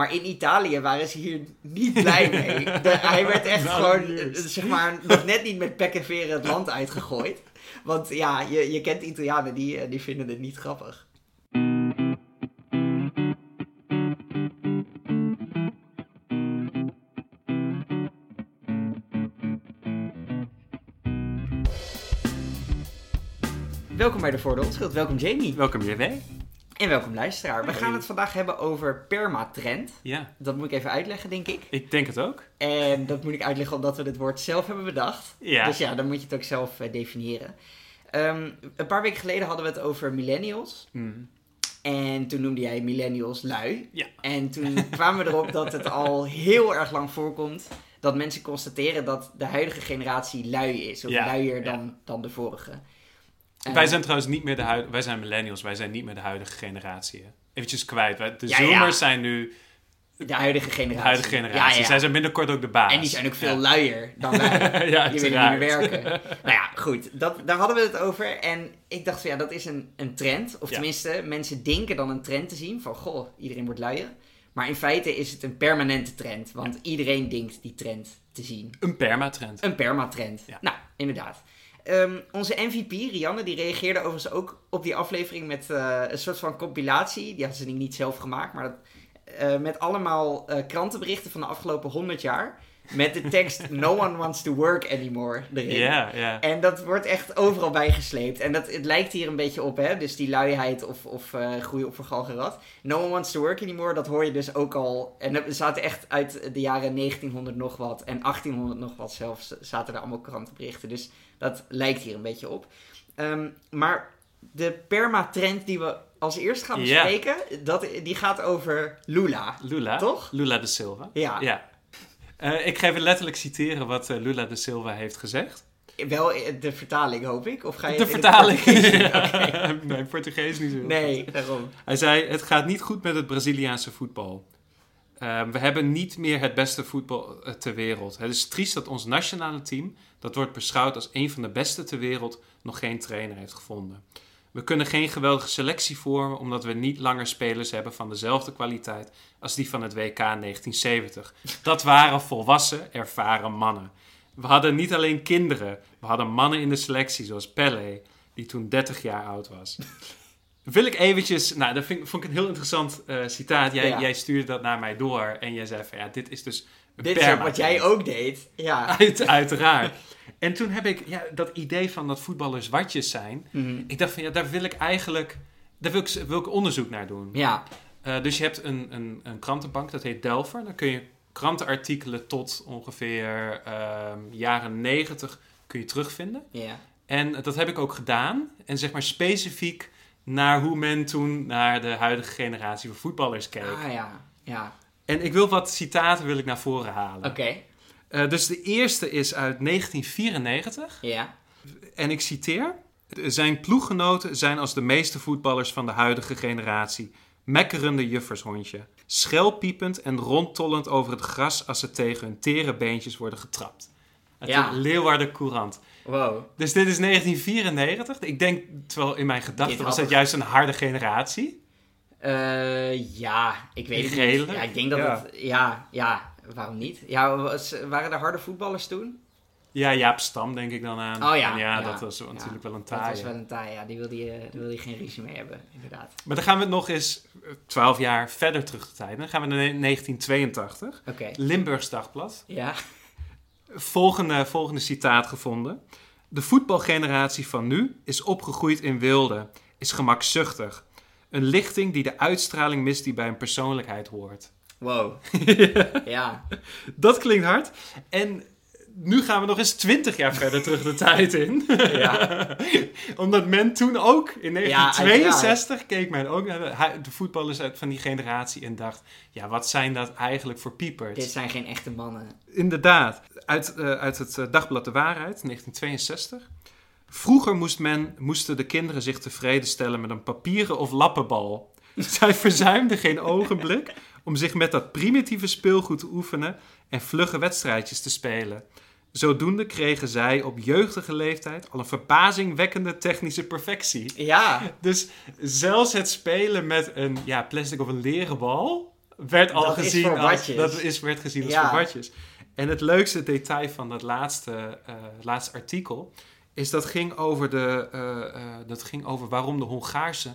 Maar in Italië waren ze hier niet blij mee. De- hij werd echt Nou, gewoon, yes. eh, zeg maar, nog net niet met pek en veren het land uitgegooid. Want ja, je, je kent Italianen, die, eh, die vinden het niet grappig. Welkom bij de Voor de Onschuld. Welkom Jamie. Welkom JW. En welkom luisteraar. We gaan het vandaag hebben over permatrend. Ja, Dat moet ik even uitleggen, denk ik. ik denk het ook. En dat moet ik uitleggen omdat we dit woord zelf hebben bedacht. Ja. Dus ja, dan moet je het ook zelf eh, definiëren. Ehm, een paar weken geleden hadden we het over millennials. Mm. En toen noemde jij millennials lui. Ja. En toen kwamen we erop dat het al heel erg lang voorkomt dat mensen constateren dat de huidige generatie lui is. Of Ja, luier ja. dan, dan de vorige. Wij zijn trouwens niet meer de huidige... Wij zijn millennials, wij zijn niet meer de huidige generatie. Eventjes kwijt. Wij- De Ja, ja. zoomers zijn nu de huidige generatie. de huidige generatie. Ja. Zij zijn binnenkort ook de baas. En die zijn ook veel luier dan wij. ja, Die willen niet meer werken. nou ja, goed. Dat, daar hadden we het over. En ik dacht van ja, dat is een, een trend. Of tenminste, mensen denken dan een trend te zien. Van goh, iedereen wordt luier. Maar in feite is het een permanente trend. Want iedereen denkt die trend te zien. Een permatrend. Een permatrend. Nou, inderdaad. Ehm, onze MVP, Rianne, die reageerde overigens ook op die aflevering met eh, een soort van compilatie. Die had ze niet zelf gemaakt, maar dat, eh, met allemaal eh, krantenberichten van de afgelopen 100 jaar. Met de tekst No one wants to work anymore erin. Ja, ja. En dat wordt echt overal bijgesleept. En dat, het lijkt hier een beetje op, hè? Dus die luiheid of, of eh groei op vergalgerat. No one wants to work anymore, dat hoor je dus ook al. En er zaten echt uit de jaren 1900 nog wat en 1800 nog wat zelfs, zaten er allemaal krantenberichten. Dus dat lijkt hier een beetje op. Ehm, maar de permatrend die we als eerst gaan bespreken, dat, die gaat over Lula. Lula. Toch? Lula de Silva. Ja, Ja. Eh, ik ga even letterlijk citeren wat eh, Lula de Silva heeft gezegd. wel eh, de vertaling hoop ik. Of ga je De vertaling. Portugees. Nee, Portugees niet zo. Nee, daarom. Hij zei: Het gaat niet goed met het Braziliaanse voetbal. Ehm, we hebben niet meer het beste voetbal ter wereld. Het is triest dat ons nationale team, dat wordt beschouwd als een van de beste ter wereld, nog geen trainer heeft gevonden. We kunnen geen geweldige selectie vormen omdat we niet langer spelers hebben van dezelfde kwaliteit als die van het WK 1970. Dat waren volwassen, ervaren mannen. We hadden niet alleen kinderen, we hadden mannen in de selectie zoals Pele, die toen 30 jaar oud was. Wil ik eventjes, nou dat vind, vond ik een heel interessant eh, citaat. Jij, Ja. jij stuurde dat naar mij door en jij zei van ja, dit is dus Dit is ook wat jij ook deed. Ja. Uit, uiteraard. En toen heb ik ja, dat idee van dat voetballers watjes zijn. Mhm. Ik dacht van ja, daar wil ik eigenlijk, daar wil ik, wil ik onderzoek naar doen. Ja. Eh, dus je hebt een, een, een krantenbank, dat heet Delver. Dan kun je krantenartikelen tot ongeveer ehm, jaren 90 kun je terugvinden. Ja. En dat heb ik ook gedaan. En zeg maar specifiek naar hoe men toen naar de huidige generatie van voetballers keek. Ah ja. Ja. En ik wil wat citaten wil ik naar voren halen. Oké. Eh, dus de eerste is uit 1994. Ja. En ik citeer. Zijn ploeggenoten zijn als de meeste voetballers van de huidige generatie. Mekkerende juffershondje. Schelpiepend en rondtollend over het gras als ze tegen hun tere beentjes worden getrapt. Uit Ja. de Leeuwarden Courant. Wow. Dus dit is 1994. Ik denk, terwijl in mijn gedachten was dat juist een harde generatie. Eh, ja, ik weet het Redelijk. niet. Ja, ik denk dat Ja. het... Ja, ja, waarom niet? Ja, was, waren er harde voetballers toen? Ja, Jaap Stam denk ik dan aan. Oh ja, En ja, ja, dat was natuurlijk wel een Dat taai. was wel een taai, ja. Die wilde je, daar wilde je geen ruzie mee hebben, inderdaad. Maar dan gaan we nog eens eh, 12 jaar verder terug de tijd. Dan gaan we naar 1982. Oké. Limburgs Dagblad. Ja. Volgende, volgende citaat gevonden. De voetbalgeneratie van nu is opgegroeid in wilde, is gemakzuchtig. Een lichting die de uitstraling mist die bij een persoonlijkheid hoort. Wow. ja. Dat klinkt hard. En nu gaan we nog eens 20 jaar verder terug de tijd in. Ja. Omdat men toen ook, in Ja, 1962, keek men ook naar de, voetballers uit van die generatie en dacht: ja, wat zijn dat eigenlijk voor piepers? Dit zijn geen echte mannen. Inderdaad, uit, eh, uit het eh, dagblad De Waarheid, 1962. Vroeger moest men, moesten de kinderen zich tevreden stellen met een papieren of lappenbal. Zij verzuimden geen ogenblik om zich met dat primitieve speelgoed te oefenen en vlugge wedstrijdjes te spelen. Zodoende kregen zij op jeugdige leeftijd al een verbazingwekkende technische perfectie. Ja. Dus zelfs het spelen met een ja, plastic of een leren bal werd al Dat gezien als, dat is, werd gezien als Ja. En het leukste detail van dat laatste, eh, laatste artikel is dat ging over de eh, eh, dat ging over waarom de Hongaarse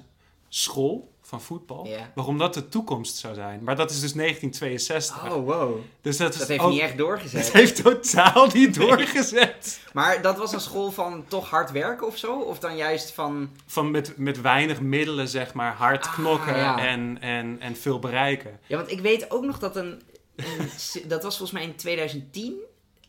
school van voetbal, waarom dat de toekomst zou zijn. Maar dat is dus 1962. Oh, wow. dus dat, Dat heeft ook, niet echt doorgezet. Het heeft totaal niet doorgezet. Maar dat was een school van toch hard werken of zo? Of dan juist van... Van met, met weinig middelen, zeg maar, hard Ah, knokken ja. en, en, en veel bereiken. Ja, want ik weet ook nog dat een... een dat was volgens mij in 2010.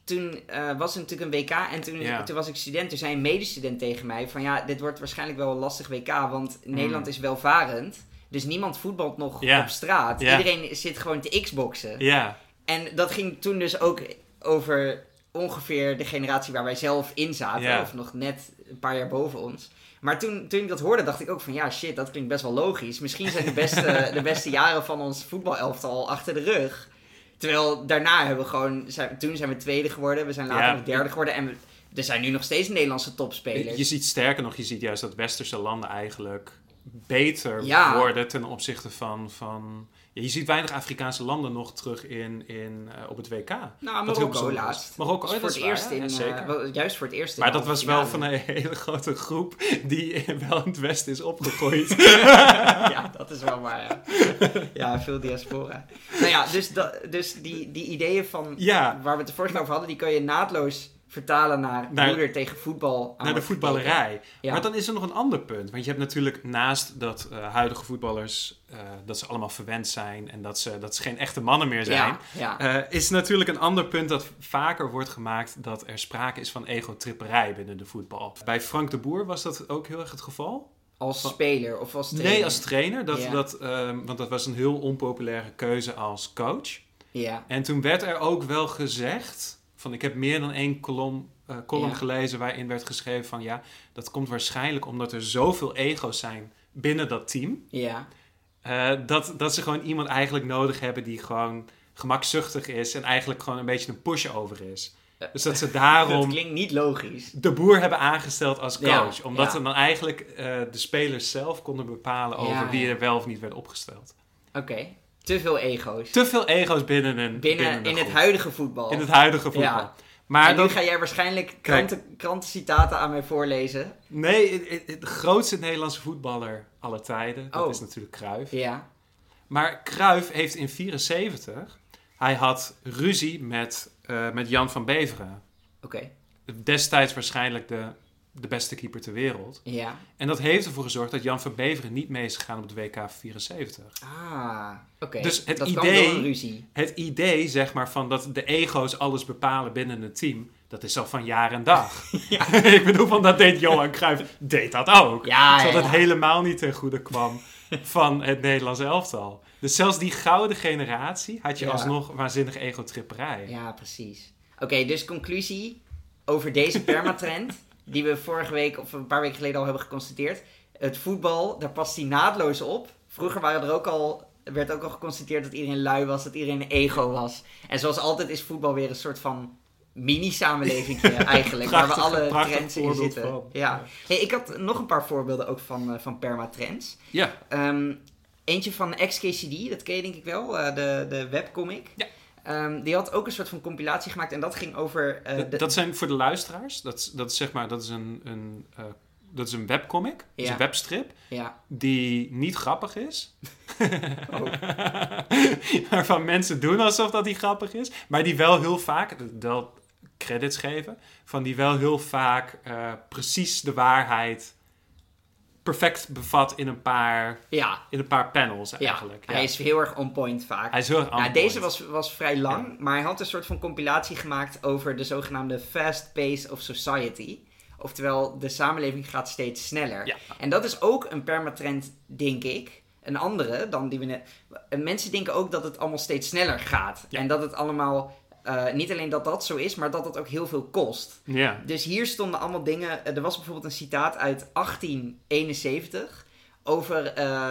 Toen eh, was er natuurlijk een WK en toen, Ja. toen was ik student. Toen zei een medestudent tegen mij van... Ja, dit wordt waarschijnlijk wel een lastig WK, want Nederland is welvarend. Dus niemand voetbalt nog Mm. Op straat. Iedereen zit gewoon te xboxen. Ja, En dat ging toen dus ook over ongeveer de generatie waar wij zelf in zaten. Of nog net een paar jaar boven ons. Maar toen, toen ik dat hoorde, dacht ik ook van ja, shit, dat klinkt best wel logisch. Misschien zijn de beste, de beste jaren van ons voetbalelftal al achter de rug. Terwijl daarna hebben we gewoon, zijn, toen zijn we tweede geworden, we zijn later Ja. nog derde geworden. En we, er zijn nu nog steeds Nederlandse topspelers. Je ziet sterker nog, je ziet juist dat westerse landen eigenlijk beter Ja. worden ten opzichte van... van ja, je ziet weinig Afrikaanse landen nog terug in, in, eh, op het WK. nou, Marokko laatst. Marokko, oh, voor het eerst in, juist voor het eerst in Maar dat was wel van een hele grote groep die wel in het Westen is opgegroeid. ja, dat is wel waar. Ja, ja veel diaspora. Nou ja, dus, dat, dus die, die ideeën van ja, waar we het keer over hadden, die kan je naadloos vertalen naar, Naar- moeder tegen voetbal. aan naar de voetballerij. Ja. Maar dan is er nog een ander punt. Want je hebt natuurlijk naast dat eh, huidige voetballers... eh, dat ze allemaal verwend zijn en dat ze, dat ze geen echte mannen meer zijn... Ja, ja. Eh, is natuurlijk een ander punt dat vaker wordt gemaakt dat er sprake is van egotripperij binnen de voetbal. Bij Frank de Boer was dat ook heel erg het geval. als speler of als trainer. Nee, als trainer. Dat, Ja. dat, ehm, want dat was een heel onpopulaire keuze als coach. Ja, En toen werd er ook wel gezegd, van ik heb meer dan één kolom, eh, column Ja. gelezen waarin werd geschreven van ja, dat komt waarschijnlijk omdat er zoveel ego's zijn binnen dat team. ja. eh, dat, dat ze gewoon iemand eigenlijk nodig hebben die gewoon gemakzuchtig is en eigenlijk gewoon een beetje een pushover is. Dus dat ze Dat daarom klinkt niet logisch. de boer hebben aangesteld als coach. Ja, omdat ja. ze dan eigenlijk eh, de spelers zelf konden bepalen over Ja, wie er wel of niet werd opgesteld. Oké, te veel ego's. Te veel ego's binnen een Binnen, in het huidige voetbal. In het huidige voetbal. Ja. Maar en nu dat, ga jij waarschijnlijk kranten, krantencitaten aan mij voorlezen. nee, de grootste Nederlandse voetballer aller tijden, dat Oh. is natuurlijk Cruijff. Ja, Maar Cruijff heeft in 74, hij had ruzie met, eh, met Jan van Beveren. oké. Destijds waarschijnlijk de, de beste keeper ter wereld. Ja. En dat heeft ervoor gezorgd dat Jan van Beveren niet mee is gegaan op het WK 74. Ah, oké. Dus het dat idee- ruzie. Het idee, zeg maar, van dat de ego's alles bepalen binnen een team, dat is al van jaar en dag. Ik bedoel, van dat deed Johan Cruijff, deed dat ook. Ja, Zodat ja, het ja. helemaal niet ten goede kwam van het Nederlands elftal. Dus zelfs die gouden generatie had je Ja. alsnog waanzinnige egotripperij. Ja, precies. Oké, dus conclusie over deze permatrend, die we vorige week of een paar weken geleden al hebben geconstateerd. Het voetbal, daar past hij naadloos op. Vroeger waren er ook al, werd ook al geconstateerd dat iedereen lui was, dat iedereen een ego was. En zoals altijd is voetbal weer een soort van mini-samenleving eigenlijk, waar we alle trends in zitten. van. Ja. Hey, ik had nog een paar voorbeelden ook van, eh, van permatrends. Ja, Ehm, eentje van XKCD, dat ken je denk ik wel, eh, de, de webcomic. Ja. Ehm, die had ook een soort van compilatie gemaakt en dat ging over... eh, dat, de- dat zijn voor de luisteraars, dat, is- dat is zeg maar, dat is een, een, eh, dat is een webcomic, dat is een webstrip, Ja, die niet grappig is. Oh. Waarvan mensen doen alsof dat die grappig is. Maar die wel heel vaak, wel credits geven, van die wel heel vaak eh, precies de waarheid perfect bevat in een paar, ja, in een paar panels ja. eigenlijk. Ja. hij is heel erg on point vaak. Hij is heel erg Nou, on deze point. was, was vrij lang, maar hij had een soort van compilatie gemaakt over de zogenaamde fast pace of society. Oftewel, de samenleving gaat steeds sneller. Ja. En dat is ook een permatrend, denk ik. Een andere dan die we net. Mensen denken ook dat het allemaal steeds sneller gaat. Ja. En dat het allemaal. Eh, niet alleen dat dat zo is, maar dat het ook heel veel kost. Ja. Dus hier stonden allemaal dingen. eh, Er was bijvoorbeeld een citaat uit 1871 over eh,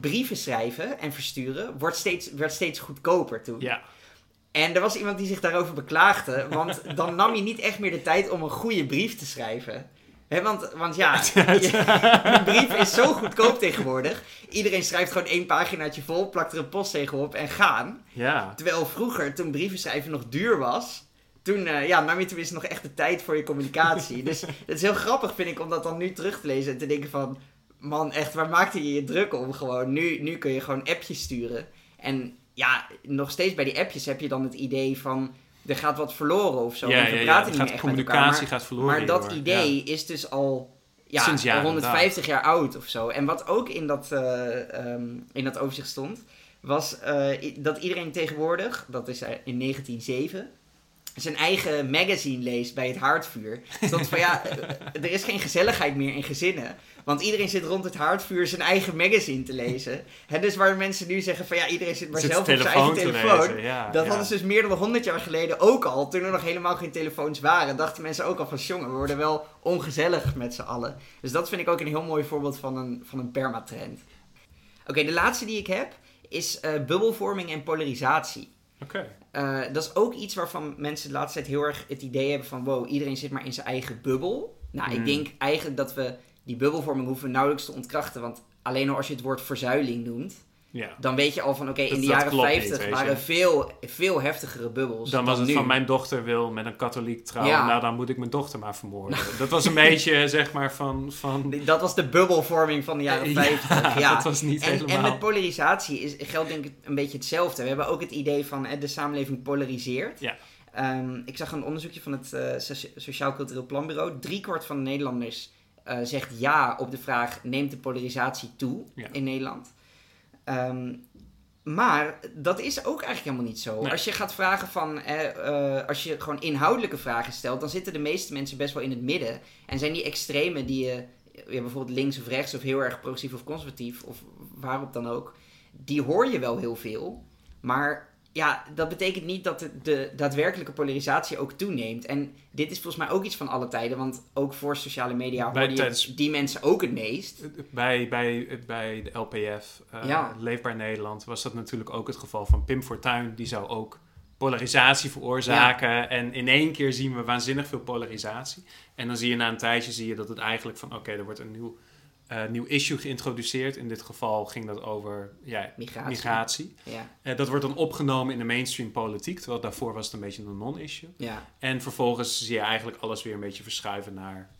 brieven schrijven en versturen. Wordt steeds, werd steeds goedkoper toen. ja. En er was iemand die zich daarover beklaagde. Want dan nam je niet echt meer de tijd om een goede brief te schrijven. Want, want ja, een brief is zo goedkoop tegenwoordig. Iedereen schrijft gewoon één paginaatje vol, plakt er een postzegel op en gaan. Ja. Terwijl vroeger, toen brieven schrijven nog duur was, toen eh, ja, nam je tenminste nog echt de tijd voor je communicatie. dus het is heel grappig, vind ik, om dat dan nu terug te lezen en te denken van... Man, echt, waar maakte je je druk om gewoon? Nu, nu kun je gewoon appjes sturen. En ja, nog steeds bij die appjes heb je dan het idee van... Er gaat wat verloren of zo. Ja, ja, ja, niet gaat- elkaar. communicatie gaat verloren. maar dat idee Ja. is dus al ja, Sinds jaren, 150 jaar oud of zo. En wat ook in dat, eh, ehm, in dat overzicht stond, was eh, dat iedereen tegenwoordig, dat is eh, in 1907, zijn eigen magazine leest bij het haardvuur. Stond van ja, er is geen gezelligheid meer in gezinnen. Want iedereen zit rond het haardvuur zijn eigen magazine te lezen. Hè, dus waar mensen nu zeggen van ja, iedereen zit maar Zit zelf op zijn eigen te telefoon. lezen, ja, Dat ja. hadden ze dus meer dan 100 jaar geleden ook al. Toen er nog helemaal geen telefoons waren. Dachten mensen ook al van jongen, we worden wel ongezellig met z'n allen. Dus dat vind ik ook een heel mooi voorbeeld van een, van een permatrend. Oké, de laatste die ik heb is eh, bubbelvorming en polarisatie. Oké. Eh, dat is ook iets waarvan mensen de laatste tijd heel erg het idee hebben van... wow, iedereen zit maar in zijn eigen bubbel. Nou, ik Hmm. denk eigenlijk dat we die bubbelvorming hoeven we nauwelijks te ontkrachten. Want alleen al als je het woord verzuiling noemt... Ja. dan weet je al van oké, in de jaren klopt niet, 50 weet waren veel, veel heftigere bubbels Dan was het nu. van mijn dochter wil met een katholiek trouwen. Ja. Nou, dan moet ik mijn dochter maar vermoorden. Dat was een beetje, zeg maar, van... van Dat was de bubbelvorming van de jaren 50. Ja, dat was niet En, helemaal... en met polarisatie is, geldt denk ik een beetje hetzelfde. We hebben ook het idee van de samenleving polariseert. Ja. Ehm, ik zag een onderzoekje van het eh, Soci- Sociaal Cultureel Planbureau. Driekwart van de Nederlanders eh, zegt ja op de vraag: neemt de polarisatie toe Ja. in Nederland? Ehm, maar dat is ook eigenlijk helemaal niet zo. Nee. Als je gaat vragen van, eh, eh, als je gewoon inhoudelijke vragen stelt, dan zitten de meeste mensen best wel in het midden. En zijn die extremen die je, ja, bijvoorbeeld links of rechts of heel erg progressief of conservatief of waarop dan ook, die hoor je wel heel veel. Maar ja, dat betekent niet dat de, de daadwerkelijke polarisatie ook toeneemt. En dit is volgens mij ook iets van alle tijden, want ook voor sociale media Bij hoor je tijdens- die mensen ook het meest. Bij, bij, bij de LPF, eh, Ja. Leefbaar Nederland, was dat natuurlijk ook het geval van Pim Fortuyn. Die zou ook polarisatie veroorzaken. En in één keer zien we waanzinnig veel polarisatie. En dan zie je na een tijdje zie je dat het eigenlijk van... Oké, er wordt een nieuw, eh, nieuw issue geïntroduceerd. In dit geval ging dat over ja, Migratie. migratie. Ja, Eh, dat wordt dan opgenomen in de mainstream politiek. Terwijl daarvoor was het een beetje een non-issue. ja, En vervolgens zie je eigenlijk alles weer een beetje verschuiven naar...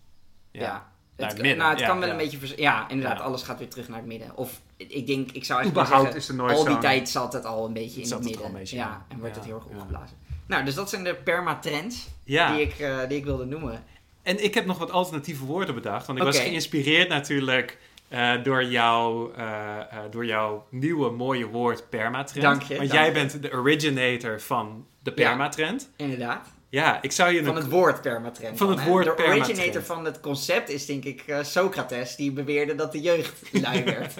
ja. Ja, naar Het, midden. nou, het Ja, kan wel een beetje... Ja, inderdaad, alles gaat weer terug naar het midden. Of ik denk, ik zou eigenlijk zeggen, is er nooit al die tijd zat het al een beetje in het midden. beetje ja, en wordt het heel erg opgeblazen. Nou, dus dat zijn de permatrends Ja. die, ik, eh, die ik wilde noemen. En ik heb nog wat alternatieve woorden bedacht. Want ik was geïnspireerd natuurlijk eh, door, jouw, eh, eh, door jouw nieuwe mooie woord permatrend. Dank je, Want dank jij je. bent de originator van de Ja. permatrend. Inderdaad. Ja, ik zou je Van een... het woord permatrend. Van dan, het hè? woord De permatrend. originator van het concept is denk ik Socrates. Die beweerde dat de jeugd lui werd.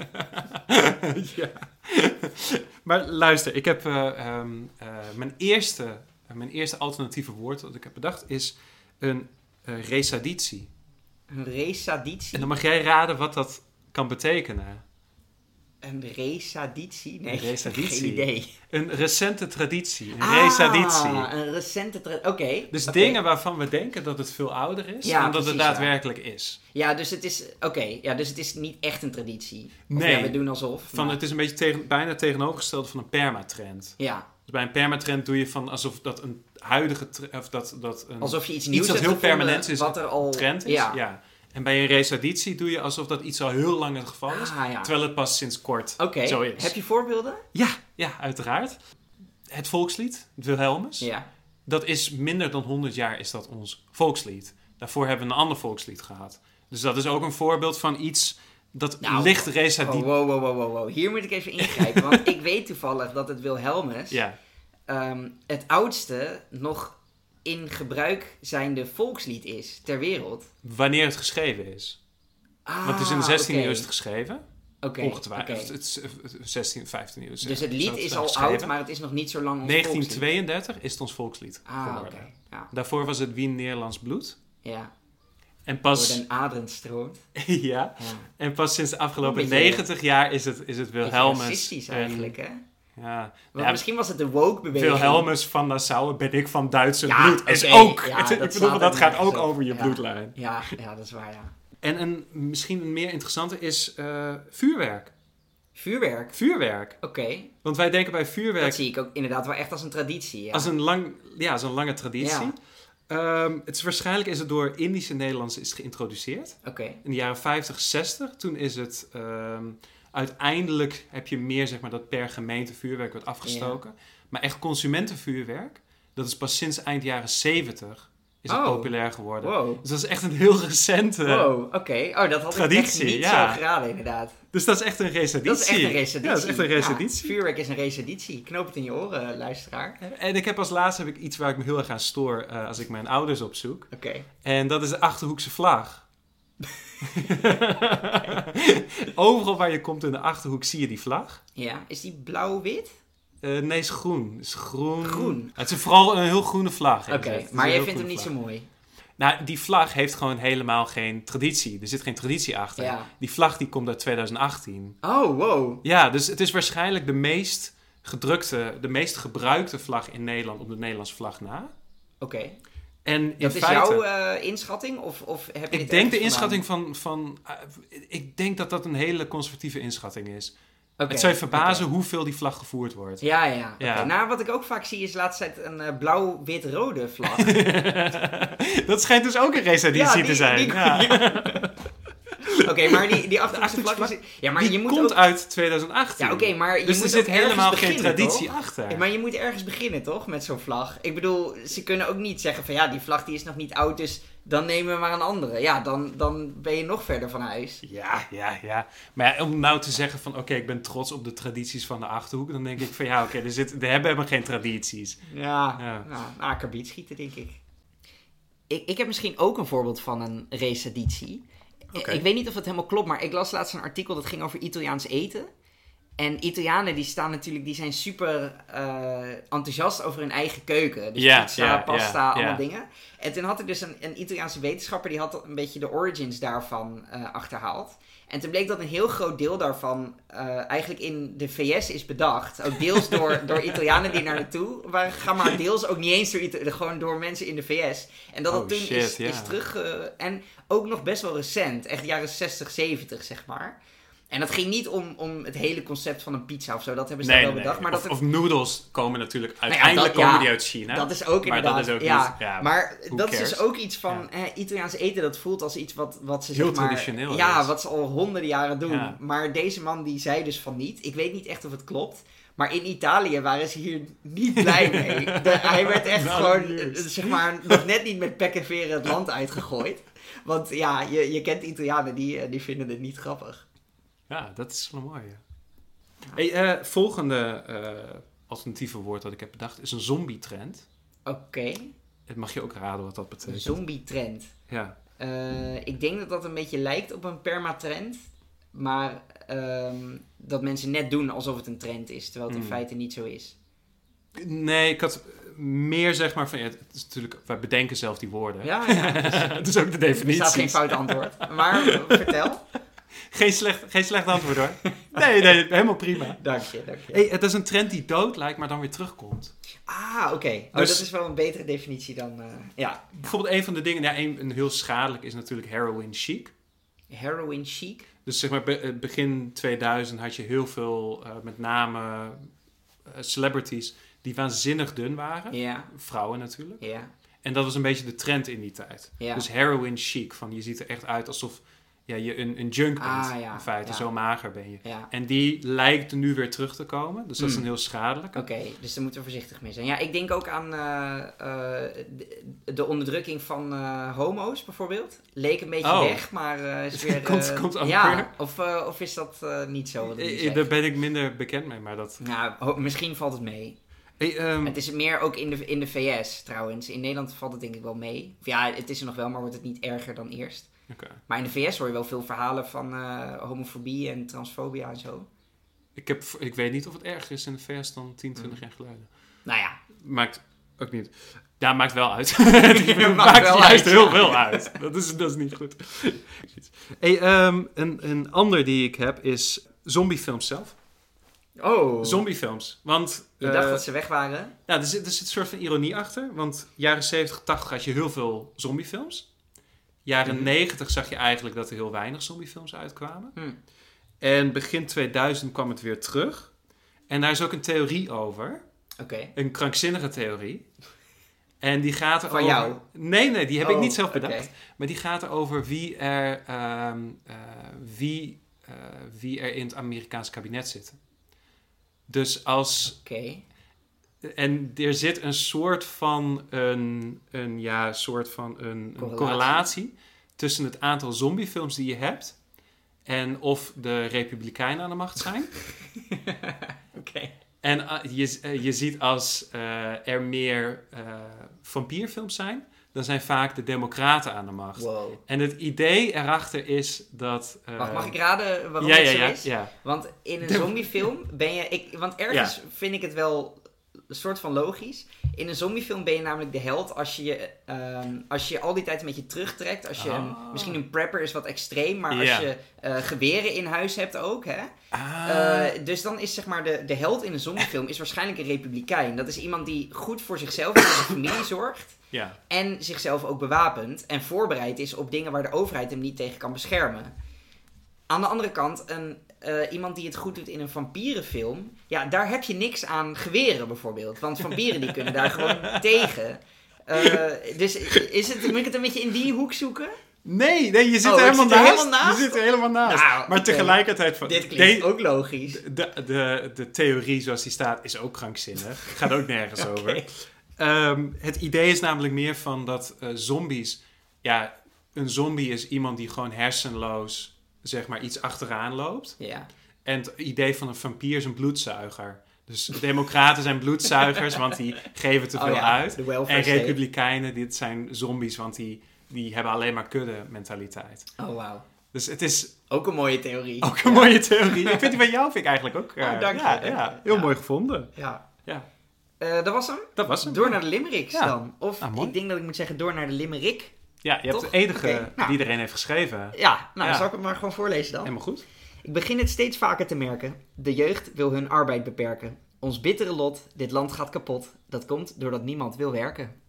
ja. maar luister, ik heb eh, ehm, eh, mijn, eerste, mijn eerste alternatieve woord dat ik heb bedacht is een eh resaditie. Een resaditie. En dan mag jij raden wat dat kan betekenen. Een resaditie? Nee, Een resaditie. geen idee. Een recente traditie, een Ah, resaditie. een recente... tra- Oké. Dus dingen waarvan we denken dat het veel ouder is Ja, dan dat het ja. daadwerkelijk is. Ja, dus het is... Oké, ja, dus het is niet echt een traditie. Of Nee. ja, we doen alsof. Van, maar- Het is een beetje tegen, bijna tegenovergesteld van een permatrend. Ja, Dus bij een permatrend doe je van alsof dat een huidige of dat, dat een alsof je iets nieuws dat hebt heel permanent is, wat er al... trend is. Ja. Ja. En bij een resaditie doe je alsof dat iets al heel lang het geval is, Ah, ja. terwijl het pas sinds kort zo is. heb je voorbeelden? Ja, ja, uiteraard. Het volkslied, het Wilhelmus, Ja. dat is minder dan 100 jaar is dat ons volkslied. Daarvoor hebben we een ander volkslied gehad. Dus dat is ook een voorbeeld van iets dat Nou, licht resaditie... Oh, wow, wow, wow, wow, wow. Hier moet ik even ingrijpen, want ik weet toevallig dat het Wilhelmus Ja, ehm, het oudste nog in gebruik zijnde volkslied is ter wereld. wanneer het geschreven is. Ah, Want het is in de 16e oké. eeuw is het geschreven. Oké, Ongetwijfeld. eh, 16, 15 eeuw. Dus het lied is al geschreven. oud, maar het is nog niet zo lang ons volkslied. 1932 is het ons volkslied Ah. Ja, Daarvoor was het Wien Nederlands bloed. ja. En Door pas, den aderen stroomt. ja, Ja. en pas sinds de afgelopen Een beetje- 90 jaar is het, is het Wilhelmus. racistisch en- eigenlijk, hè? Ja. Ja, misschien was het de woke-beweging. Wilhelmus van Nassau ben ik van Duitse Ja, bloed. Is ook. ja, ik dat bedoel, dat gaat ook op. over je bloedlijn. Ja, ja, dat is waar, ja. En een misschien een meer interessante is eh, vuurwerk. Vuurwerk. Vuurwerk. Oké. Want wij denken bij vuurwerk Dat zie ik ook inderdaad wel echt als een traditie. Ja. als een, lang, ja, als een lange traditie. Ja. Ehm, het is, waarschijnlijk is het door Indische Nederlanders is geïntroduceerd. Oké. In de jaren 50, 60. Toen is het... ehm, uiteindelijk heb je meer zeg maar, dat per gemeente vuurwerk wordt afgestoken. Maar echt consumentenvuurwerk, dat is pas sinds eind jaren 70 is het Oh. populair geworden. Wow. Dus dat is echt een heel recente... Wow, oké. Oh, dat had ik echt Traditie, niet ja. zo geraden, inderdaad. Dus dat is echt een reciditie. Dat is echt een reciditie. Ja, dat is echt een Ja, vuurwerk is een reciditie. Knoop het in je oren, luisteraar. En ik heb als laatste heb ik iets waar ik me heel erg aan stoor eh, als ik mijn ouders opzoek. Oké. En dat is de Achterhoekse vlag. Overal waar je komt in de Achterhoek zie je die vlag. Ja, is die blauw-wit? Eh, nee, is groen. Is groen. Groen. Het is vooral een heel groene vlag. Oké, maar jij vindt hem niet vlag. zo mooi. Nou, die vlag heeft gewoon helemaal geen traditie. Er zit geen traditie achter. Ja. Die vlag die komt uit 2018. Oh, wow. Ja, dus het is waarschijnlijk de meest gedrukte, de meest gebruikte vlag in Nederland op de Nederlandse vlag na. Oké. En in Dat is feite, jouw eh, inschatting? Of, of heb je ik denk de inschatting van, van eh, ik denk dat dat een hele conservatieve inschatting is. Het zou je verbazen hoeveel die vlag gevoerd wordt. Ja, ja. Ja. Nou, wat ik ook vaak zie is tijd een eh, blauw-wit-rode vlag. dat schijnt dus ook een Ja, die- te zijn. die- ja. Oké, maar die, die is... Ja, maar die je moet komt ook... uit 2018. Ja, oké, maar je dus moet er zit helemaal geen traditie toch? achter. Ja, maar je moet ergens beginnen, toch? Met zo'n vlag. Ik bedoel, ze kunnen ook niet zeggen van... Ja, die vlag die is nog niet oud, dus dan nemen we maar een andere. Ja, dan, dan ben je nog verder van huis. Ja, ja, ja. Maar ja, om nou te zeggen van... Oké, ik ben trots op de tradities van de Achterhoek. Dan denk ik van ja, oké, er, zit, er hebben helemaal geen tradities. Ja, Ja. nou, schieten, denk ik. ik. Ik heb misschien ook een voorbeeld van een receditie. Ik weet niet of het helemaal klopt, maar ik las laatst een artikel dat ging over Italiaans eten. En Italianen die staan natuurlijk, die zijn super eh, enthousiast over hun eigen keuken. Dus pizza, pasta, allemaal dingen. En toen had er dus een, een Italiaanse wetenschapper, die had een beetje de origins daarvan eh, achterhaald. En toen bleek dat een heel groot deel daarvan eh, eigenlijk in de VS is bedacht. Ook deels door, door Italianen die naar naartoe waren gegaan, maar deels ook niet eens door, gewoon door mensen in de VS. En dat Oh, het toen shit, is, is terug... en ook nog best wel recent, echt jaren 60, 70 zeg maar. En dat ging niet om, om het hele concept van een pizza of zo, dat hebben ze Nee, wel nee, bedacht. Maar of, dat of noodles komen natuurlijk... ja, Uiteindelijk dat- komen ja, die uit China. dat is ook maar inderdaad. dat is ook ja, niet... Ja, maar dat is dus ook iets van eh, Italiaans eten. Dat voelt als iets wat, wat ze Heel zeg maar, traditioneel Ja, is. wat ze al honderden jaren doen. Maar deze man die zei dus van niet. Ik weet niet echt of het klopt. Maar in Italië waren ze hier niet blij mee. De- hij werd echt Nou, gewoon, zeg maar, nog net niet met pek en veren het land uitgegooid. Want ja, je, je kent Italianen, die, eh, die vinden het niet grappig. Ja, dat is wel mooi. Ja. Hey, eh, volgende eh, alternatieve woord dat ik heb bedacht is een zombie-trend. Oké, Het mag je ook raden wat dat een betekent. zombie-trend. Ja. Eh, ik denk dat dat een beetje lijkt op een permatrend. Maar ehm, dat mensen net doen alsof het een trend is. Terwijl het in Hmm. feite niet zo is. Nee, ik had meer zeg maar van... Ja, het is natuurlijk, wij bedenken zelf die woorden. Ja, ja. Het is ook de Er staat geen definitie. fout antwoord. Maar vertel. Geen slecht, geen slecht antwoord hoor. Nee, nee, helemaal prima. Dank je, dank je. Hey, het is een trend die dood lijkt, maar dan weer terugkomt. Ah, oké. Oh, Dus- dat is wel een betere definitie dan... eh, ja, Bijvoorbeeld een van de dingen, ja, een, een heel schadelijk is natuurlijk heroin chic. heroin chic. Dus zeg maar be- eh, begin 2000 had je heel veel, eh, met name celebrities, die waanzinnig dun waren. Ja, Vrouwen natuurlijk. ja, En dat was een beetje de trend in die tijd. ja. Dus heroin chic, van je ziet er echt uit alsof ja, je een, een junk bent. Ah, ja, in feite, ja. zo mager ben je. ja. En die lijkt nu weer terug te komen. Dus dat is Hmm. een heel schadelijk. Oké, dus daar moeten we voorzichtig mee zijn. Ja, ik denk ook aan eh, eh, de, de onderdrukking van eh, homo's bijvoorbeeld. Leek een beetje Oh. weg, maar is weer... Komt- komt ook ja, weer. Of, of is dat niet zo? Daar ben ik minder bekend mee, maar dat... Nou, misschien valt het mee. Hey, ehm, Het is meer ook in de, in de VS trouwens. In Nederland valt het denk ik wel mee. Of ja, het is er nog wel, maar wordt het niet erger dan eerst. Oké. Maar in de VS hoor je wel veel verhalen van eh, homofobie en transfobia en zo. ik, heb, ik weet niet of het erger is in de VS dan 10, 20 jaar geleden. Nou ja, Maakt ook niet. Ja, maakt wel uit. maakt Het maakt wel juist uit, heel ja. veel uit. Dat is, dat is niet goed. Hey, ehm, een, een ander die ik heb is zombiefilms zelf. Oh. Zombiefilms. Want Je eh, dacht dat ze weg waren? ja, er, zit, er zit een soort van ironie achter. Want jaren 70, 80 had je heel veel zombiefilms. Jaren Mhm. 90 zag je eigenlijk dat er heel weinig zombiefilms uitkwamen. Hm. En begin 2000 kwam het weer terug. En daar is ook een theorie over. Oké. Een krankzinnige theorie. En die gaat Van over... jou? Nee, nee, die heb ik Oh, niet zelf oké. bedacht. Maar die gaat over wie er, eh, wie, eh, wie er in het Amerikaanse kabinet zitten. Dus als... Oké. En er zit een soort van een, een, ja, soort van een, een Correlatie. correlatie tussen het aantal zombiefilms die je hebt en of de Republikeinen aan de macht zijn. Oké. En eh, je, eh, je ziet als eh, er meer eh, vampierfilms zijn, dan zijn vaak de Democraten aan de macht. Wow. En het idee erachter is dat. eh, Wacht, mag ik raden waarom ja, het ja, zo ja, is? ja. Want in een zombiefilm ben je... Ik, want ergens vind ik het wel een soort van logisch. In een zombiefilm ben je namelijk de held als je je, ehm, als je, al die tijd een beetje terugtrekt. Als je een, Ah. misschien een prepper is wat extreem, maar als je eh, geweren in huis hebt ook. Hè? Ah, Eh, dus dan is zeg maar de, de held in een zombiefilm is waarschijnlijk een republikein. Dat is iemand die goed voor zichzelf en zijn familie zorgt. ja. En zichzelf ook bewapend en voorbereid is op dingen waar de overheid hem niet tegen kan beschermen. Aan de andere kant, een, eh, iemand die het goed doet in een vampierenfilm, ja, daar heb je niks aan geweren bijvoorbeeld. Want vampieren die kunnen daar gewoon tegen. Eh, dus is het, moet ik het een beetje in die hoek zoeken? Nee, nee, je zit Oh, er helemaal zit er naast. helemaal naast? Je zit er helemaal naast. Nou, maar tegelijkertijd van. Dit klinkt de- ook logisch. De, de, de theorie zoals die staat is ook krankzinnig. Gaat ook nergens over. Ehm, het idee is namelijk meer van dat eh, zombies... Ja, een zombie is iemand die gewoon hersenloos, zeg maar, iets achteraan loopt. Ja. En het idee van een vampier is een bloedzuiger. Dus democraten zijn bloedzuigers, want die geven te Oh veel ja, uit. En republikeinen, dit zijn zombies, want die, die hebben alleen maar kudde mentaliteit. Oh, wauw. Dus het is Ook een mooie theorie. ook een Ja. mooie theorie. Ik vind die van jou vind ik eigenlijk ook... Oh, dank je, ja, dank je. ja, heel mooi gevonden. Ja. Ja. Eh, dat was hem. Dat was hem. Door naar de limericks dan. Of Ah, ik denk dat ik moet zeggen door naar de limerick. Ja, je hebt de enige nou. die iedereen heeft geschreven. Ja, nou Ja. zal ik het maar gewoon voorlezen dan. Helemaal goed. Ik begin het steeds vaker te merken. De jeugd wil hun arbeid beperken. Ons bittere lot, dit land gaat kapot. Dat komt doordat niemand wil werken.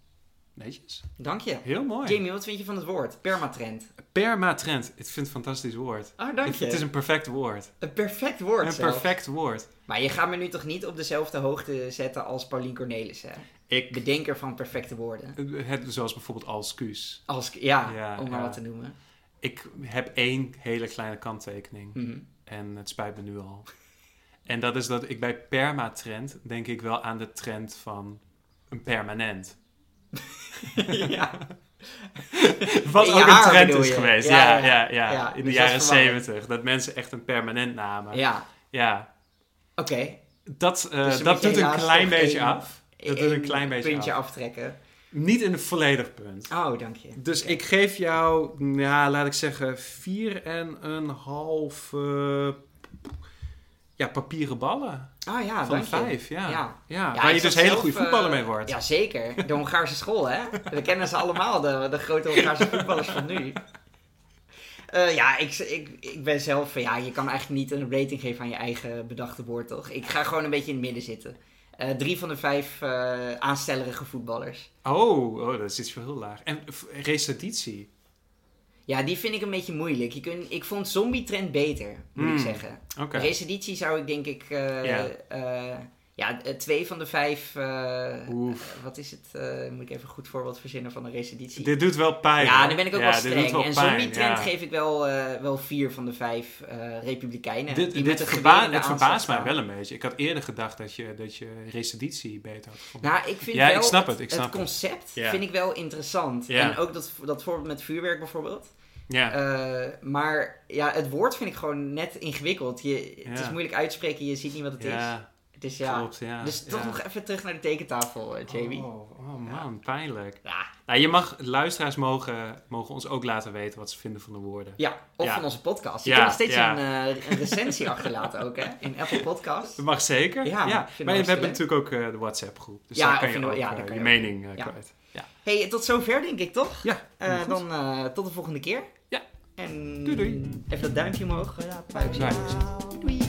Netjes. Dank je. Heel mooi. Jamie, wat vind je van het woord? Permatrend. Permatrend. Ik vind het een fantastisch woord. Oh, dank je. Het is een perfect woord. Een perfect woord Een zelf. perfect woord. Maar je gaat me nu toch niet op dezelfde hoogte zetten als Paulien Cornelissen? Ik, Bedenker van perfecte woorden. het, zoals bijvoorbeeld Alscuus. Als, ja, Ja, om maar ja. wat te noemen. Ik heb één hele kleine kanttekening. Mhm. En het spijt me nu al. En dat is dat ik bij permatrend denk ik wel aan de trend van een permanent. ja. Wat ook een trend is je? geweest. Ja, Ja, ja. ja, ja. Ja, In de dus is jaren zeventig. Dat mensen echt een permanent namen. Ja, Ja. oké. Dat, eh, Dus dat doet een klein beetje af. Dat een klein beetje puntje af. aftrekken. Niet in een volledig punt. Oh, dank je. Dus ik geef jou, ja, laat ik zeggen, vier en een half eh, ja, papieren ballen. Oh ja, van vijf, ja. Ja. ja. Ja, waar je dus hele goede eh, voetballer mee wordt. Ja, zeker. De Hongaarse school, hè? We kennen ze allemaal, de, de grote Hongaarse voetballers van nu. Eh, ja, ik, ik, ik ben zelf... Ja, je kan eigenlijk niet een rating geven aan je eigen bedachte woord, toch? Ik ga gewoon een beetje in het midden zitten. Eh, drie van de vijf eh aanstellerige voetballers. Oh, oh, dat is iets heel laag. En reciditie. Ja, die vind ik een beetje moeilijk. Je ik vond Zombie Trend beter, moet ik Hmm, zeggen. Reciditie zou ik denk ik... eh. Ja, eh, twee van de vijf... eh, eh, wat is het? moet ik even een goed voorbeeld verzinnen van een reciditie? Dit doet wel pijn. Ja, dan ben ik ook Ja, wel streng. wel en Zombie Trend geef ik wel, wel vier van de vijf republikeinen. Dit, die dit verba- de het verbaast mij wel een beetje. Ik had eerder gedacht dat je, dat je reciditie beter had gevonden. Nou, ik vind Ja, wel ik snap het, ik snap het. concept vind ik wel interessant. Ja. En ook dat, dat voorbeeld met vuurwerk bijvoorbeeld. ja. Maar ja, het woord vind ik gewoon net ingewikkeld. Je, Het Ja. is moeilijk uitspreken, je ziet niet wat het is. ja, Het is ja. klopt. Ja, dus toch ja. nog even terug naar de tekentafel, eh, Jamie. Oh, oh man, pijnlijk. Ja. Nou, je mag, luisteraars mogen, mogen ons ook laten weten wat ze vinden van de woorden. ja, of van onze podcast. Je Ja, kan nog steeds een, een recensie achterlaten ook, hè? In Apple Podcast. Dat mag zeker. Ja, maar we hebben natuurlijk ook eh, de WhatsApp groep. Dus daar kan je ook kan je ook. mening kwijt. Ja. Hey, tot zover denk ik toch? Ja, dan tot de volgende keer. Ja. En Doei, doei. even dat duimpje omhoog. Ja, Doei. Doei.